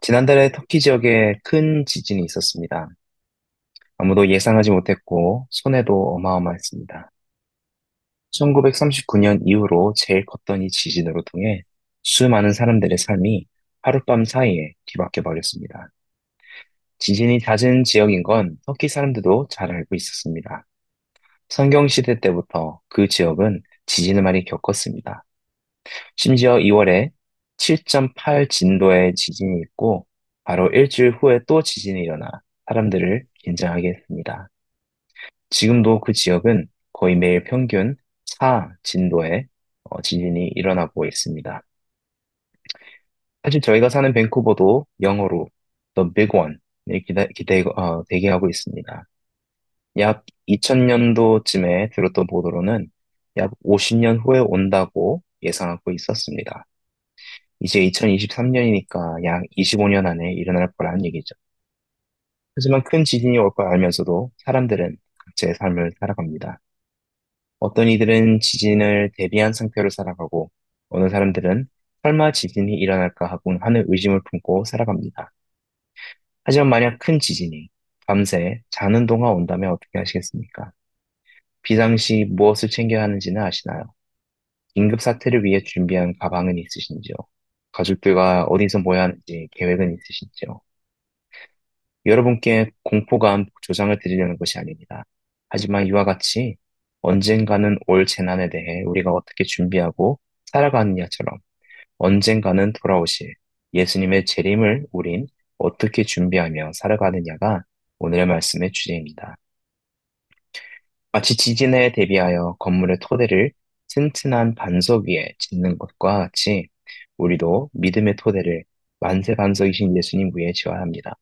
지난달에 터키 지역에 큰 지진이 있었습니다. 아무도 예상하지 못했고 손해도 어마어마했습니다. 1939년 이후로 제일 컸던 이 지진으로 통해 수많은 사람들의 삶이 하룻밤 사이에 뒤바뀌어 버렸습니다. 지진이 잦은 지역인 건 터키 사람들도 잘 알고 있었습니다. 성경 시대 때부터 그 지역은 지진을 많이 겪었습니다. 심지어 2월에 7.8 진도의 지진이 있고 바로 일주일 후에 또 지진이 일어나 사람들을 긴장하게 했습니다. 지금도 그 지역은 거의 매일 평균 4 진도의 어, 지진이 일어나고 있습니다. 사실 저희가 사는 밴쿠버도 영어로 The Big 기대, 어, 대기하고 있습니다. 약 2000년도쯤에 들었던 보도로는 약 50년 후에 온다고 예상하고 있었습니다. 이제 2023년이니까 약 25년 안에 일어날 거라는 얘기죠. 하지만 큰 지진이 올 걸 알면서도 사람들은 각자의 삶을 살아갑니다. 어떤 이들은 지진을 대비한 상태로 살아가고, 어느 사람들은 설마 지진이 일어날까 하고 하는 의심을 품고 살아갑니다. 하지만 만약 큰 지진이 밤새 자는 동안 온다면 어떻게 하시겠습니까? 비상시 무엇을 챙겨야 하는지는 아시나요? 긴급 사태를 위해 준비한 가방은 있으신지요? 가족들과 어디서 모여야 하는지 계획은 있으신지요? 여러분께 공포감 조장을 드리려는 것이 아닙니다. 하지만 이와 같이 언젠가는 올 재난에 대해 우리가 어떻게 준비하고 살아가느냐처럼 언젠가는 돌아오실 예수님의 재림을 우린 어떻게 준비하며 살아가느냐가 오늘의 말씀의 주제입니다. 마치 지진에 대비하여 건물의 토대를 튼튼한 반석 위에 짓는 것과 같이 우리도 믿음의 토대를 만세 반석이신 예수님 위에 지어야 합니다.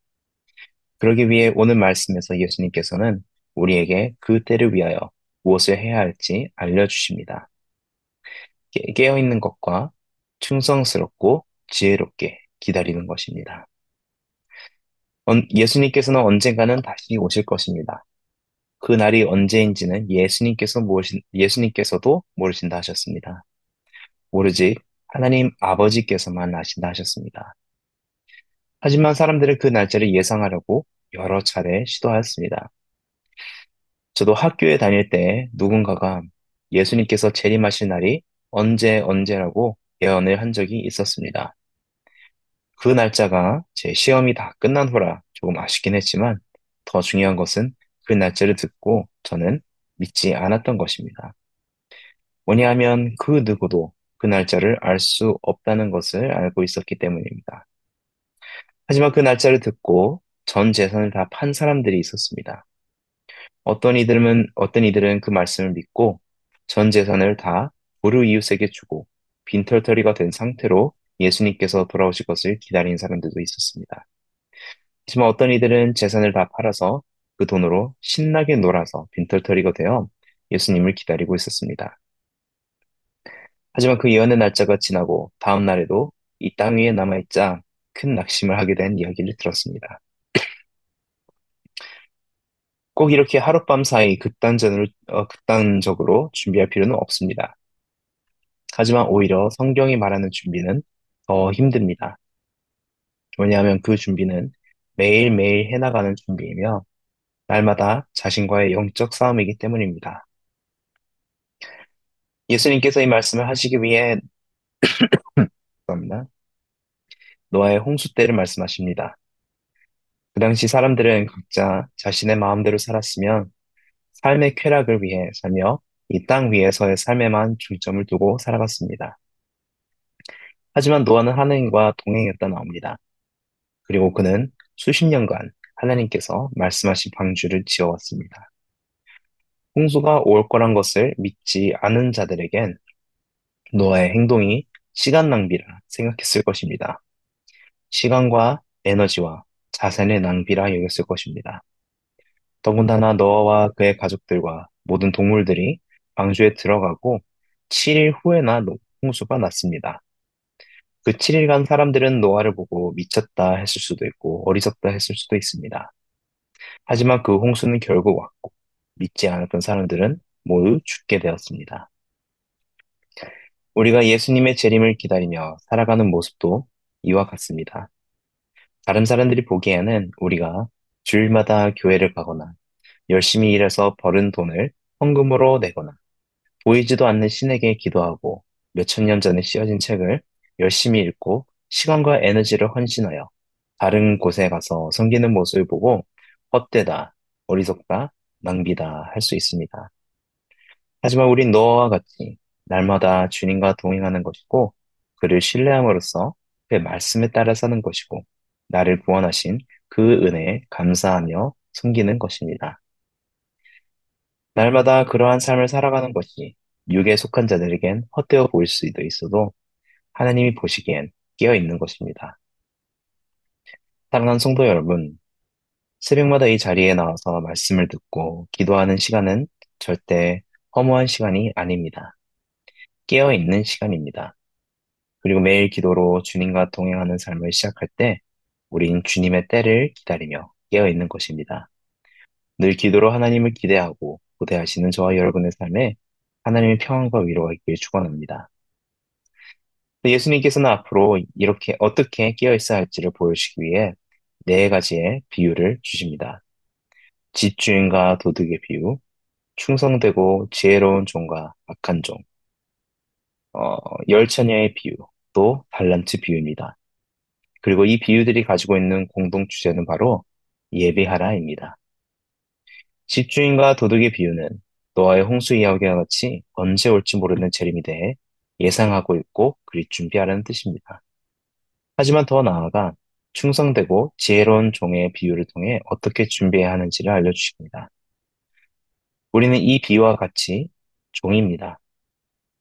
그러기 위해 오늘 말씀에서 예수님께서는 우리에게 그 때를 위하여 무엇을 해야 할지 알려주십니다. 깨- 깨어있는 것과 충성스럽고 지혜롭게 기다리는 것입니다. 언- 예수님께서는 언젠가는 다시 오실 것입니다. 그 날이 언제인지는 예수님께서 모르신, 예수님께서도 모르신다 하셨습니다. 오로지 하나님 아버지께서만 아신다 하셨습니다. 하지만 사람들은 그 날짜를 예상하려고 여러 차례 시도하였습니다. 저도 학교에 다닐 때 누군가가 예수님께서 재림하실 날이 언제 언제라고 예언을 한 적이 있었습니다. 그 날짜가 제 시험이 다 끝난 후라 조금 아쉽긴 했지만 더 중요한 것은 그 날짜를 듣고 저는 믿지 않았던 것입니다. 왜냐하면 그 누구도 그 날짜를 알 수 없다는 것을 알고 있었기 때문입니다. 하지만 그 날짜를 듣고 전 재산을 다 판 사람들이 있었습니다. 어떤 이들은, 어떤 이들은 그 말씀을 믿고 전 재산을 다 부르 이웃에게 주고 빈털터리가 된 상태로 예수님께서 돌아오실 것을 기다린 사람들도 있었습니다. 하지만 어떤 이들은 재산을 다 팔아서 그 돈으로 신나게 놀아서 빈털터리가 되어 예수님을 기다리고 있었습니다. 하지만 그 예언의 날짜가 지나고 다음 날에도 이 땅 위에 남아있자 큰 낙심을 하게 된 이야기를 들었습니다. 꼭 이렇게 하룻밤 사이 극단전을, 어, 극단적으로 준비할 필요는 없습니다. 하지만 오히려 성경이 말하는 준비는 더 힘듭니다. 왜냐하면 그 준비는 매일매일 해나가는 준비이며 날마다 자신과의 영적 싸움이기 때문입니다. 예수님께서 이 말씀을 하시기 위해 죄송합니다. 노아의 홍수 때를 말씀하십니다. 그 당시 사람들은 각자 자신의 마음대로 살았으면 삶의 쾌락을 위해 살며 이 땅 위에서의 삶에만 중점을 두고 살아갔습니다. 하지만 노아는 하나님과 동행했다 나옵니다. 그리고 그는 수십 년간 하나님께서 말씀하신 방주를 지어왔습니다. 홍수가 올 거란 것을 믿지 않은 자들에겐 노아의 행동이 시간 낭비라 생각했을 것입니다. 시간과 에너지와 자산의 낭비라 여겼을 것입니다. 더군다나 노아와 그의 가족들과 모든 동물들이 방주에 들어가고 7일 후에나 노- 홍수가 났습니다. 그 7일간 사람들은 노아를 보고 미쳤다 했을 수도 있고 어리석다 했을 수도 있습니다. 하지만 그 홍수는 결국 왔고 믿지 않았던 사람들은 모두 죽게 되었습니다. 우리가 예수님의 재림을 기다리며 살아가는 모습도 이와 같습니다. 다른 사람들이 보기에는 우리가 주일마다 교회를 가거나 열심히 일해서 벌은 돈을 헌금으로 내거나 보이지도 않는 신에게 기도하고 몇천 년 전에 쓰여진 책을 열심히 읽고 시간과 에너지를 헌신하여 다른 곳에 가서 섬기는 모습을 보고 헛되다, 어리석다, 낭비다 할 수 있습니다. 하지만 우린 너와 같이 날마다 주님과 동행하는 것이고 그를 신뢰함으로써 그의 말씀에 따라 사는 것이고 나를 구원하신 그 은혜에 감사하며 섬기는 것입니다. 날마다 그러한 삶을 살아가는 것이 육에 속한 자들에겐 헛되어 보일 수도 있어도 하나님이 보시기엔 깨어 있는 것입니다. 사랑하는 성도 여러분, 새벽마다 이 자리에 나와서 말씀을 듣고 기도하는 시간은 절대 허무한 시간이 아닙니다. 깨어 있는 시간입니다. 그리고 매일 기도로 주님과 동행하는 삶을 시작할 때 우린 주님의 때를 기다리며 깨어 있는 것입니다. 늘 기도로 하나님을 기대하고 고대하시는 저와 여러분의 삶에 하나님의 평안과 위로가 있길 축원합니다. 예수님께서는 앞으로 이렇게 어떻게 깨어 있어야 할지를 보여주시기 위해 네 가지의 비유를 주십니다. 집주인과 도둑의 비유, 충성되고 지혜로운 종과 악한 종, 어, 열처녀의 비유, 또 달란트 비유입니다. 그리고 이 비유들이 가지고 있는 공동 주제는 바로 예배하라입니다. 집주인과 도둑의 비유는 노아의 홍수 이야기와 같이 언제 올지 모르는 재림에 대해 예상하고 있고 그리 준비하라는 뜻입니다. 하지만 더 나아가 충성되고 지혜로운 종의 비유를 통해 어떻게 준비해야 하는지를 알려주십니다. 우리는 이 비유와 같이 종입니다.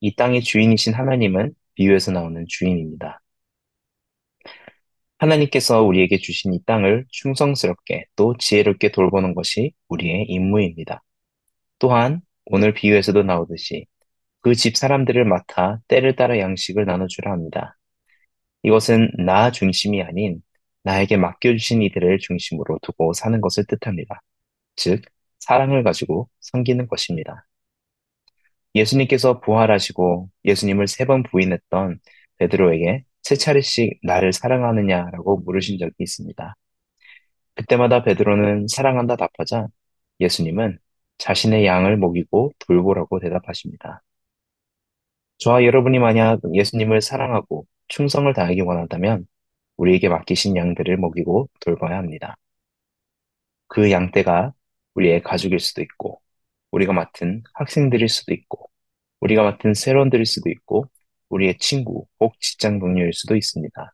이 땅의 주인이신 하나님은 비유에서 나오는 주인입니다. 하나님께서 우리에게 주신 이 땅을 충성스럽게 또 지혜롭게 돌보는 것이 우리의 임무입니다. 또한 오늘 비유에서도 나오듯이 그 집 사람들을 맡아 때를 따라 양식을 나눠주라 합니다. 이것은 나 중심이 아닌 나에게 맡겨주신 이들을 중심으로 두고 사는 것을 뜻합니다. 즉, 사랑을 가지고 섬기는 것입니다. 예수님께서 부활하시고 예수님을 세 번 부인했던 베드로에게 세 차례씩 나를 사랑하느냐라고 물으신 적이 있습니다. 그때마다 베드로는 사랑한다 답하자 예수님은 자신의 양을 먹이고 돌보라고 대답하십니다. 저와 여러분이 만약 예수님을 사랑하고 충성을 다하기 원한다면 우리에게 맡기신 양들을 먹이고 돌봐야 합니다. 그 양떼가 우리의 가족일 수도 있고, 우리가 맡은 학생들일 수도 있고, 우리가 맡은 세론들일 수도 있고, 우리의 친구, 혹 직장 동료일 수도 있습니다.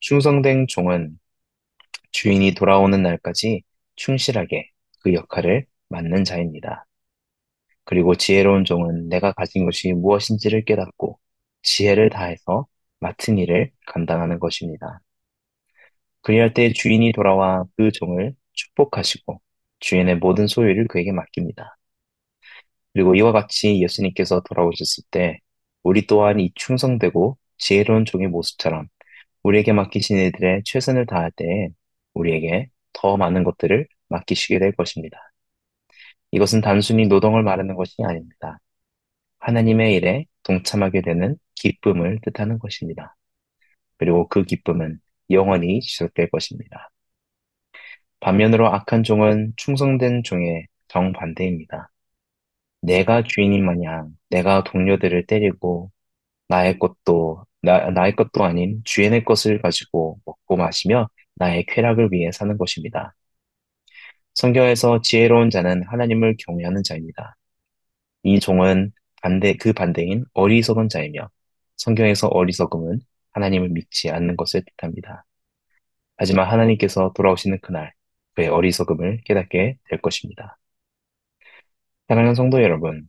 충성된 종은 주인이 돌아오는 날까지 충실하게 그 역할을 맡는 자입니다. 그리고 지혜로운 종은 내가 가진 것이 무엇인지를 깨닫고 지혜를 다해서 맡은 일을 감당하는 것입니다. 그리할 때 주인이 돌아와 그 종을 축복하시고 주인의 모든 소유를 그에게 맡깁니다. 그리고 이와 같이 예수님께서 돌아오셨을 때 우리 또한 이 충성되고 지혜로운 종의 모습처럼 우리에게 맡기신 일들의 최선을 다할 때에 우리에게 더 많은 것들을 맡기시게 될 것입니다. 이것은 단순히 노동을 말하는 것이 아닙니다. 하나님의 일에 동참하게 되는 기쁨을 뜻하는 것입니다. 그리고 그 기쁨은 영원히 지속될 것입니다. 반면으로 악한 종은 충성된 종의 정반대입니다. 내가 주인인 마냥 내가 동료들을 때리고 나의 것도 나, 나의 것도 아닌 주인의 것을 가지고 먹고 마시며 나의 쾌락을 위해 사는 것입니다. 성경에서 지혜로운 자는 하나님을 경외하는 자입니다. 이 종은 반대, 그 반대인 어리석은 자이며 성경에서 어리석음은 하나님을 믿지 않는 것을 뜻합니다. 하지만 하나님께서 돌아오시는 그날 그의 어리석음을 깨닫게 될 것입니다. 사랑하는 성도 여러분,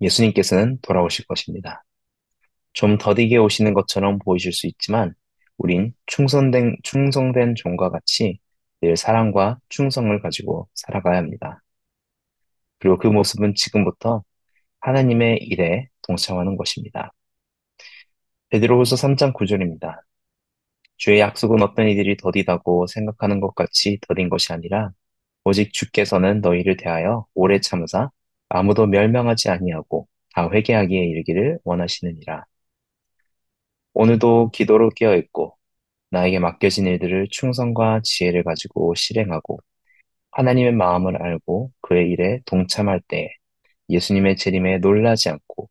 예수님께서는 돌아오실 것입니다. 좀 더디게 오시는 것처럼 보이실 수 있지만 우린 충성된, 충성된 종과 같이 늘 사랑과 충성을 가지고 살아가야 합니다. 그리고 그 모습은 지금부터 하나님의 일에 동참하는 것입니다. 베드로후서 3장 9절입니다. 주의 약속은 어떤 이들이 더디다고 생각하는 것 같이 더딘 것이 아니라 오직 주께서는 너희를 대하여 오래 참으사 아무도 멸망하지 아니하고 다 회개하기에 이르기를 원하시느니라. 오늘도 기도로 깨어 있고 나에게 맡겨진 일들을 충성과 지혜를 가지고 실행하고 하나님의 마음을 알고 그의 일에 동참할 때 예수님의 재림에 놀라지 않고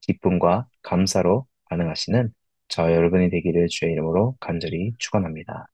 기쁨과 감사로 반응하시는 저 여러분이 되기를 주의 이름으로 간절히 축원합니다.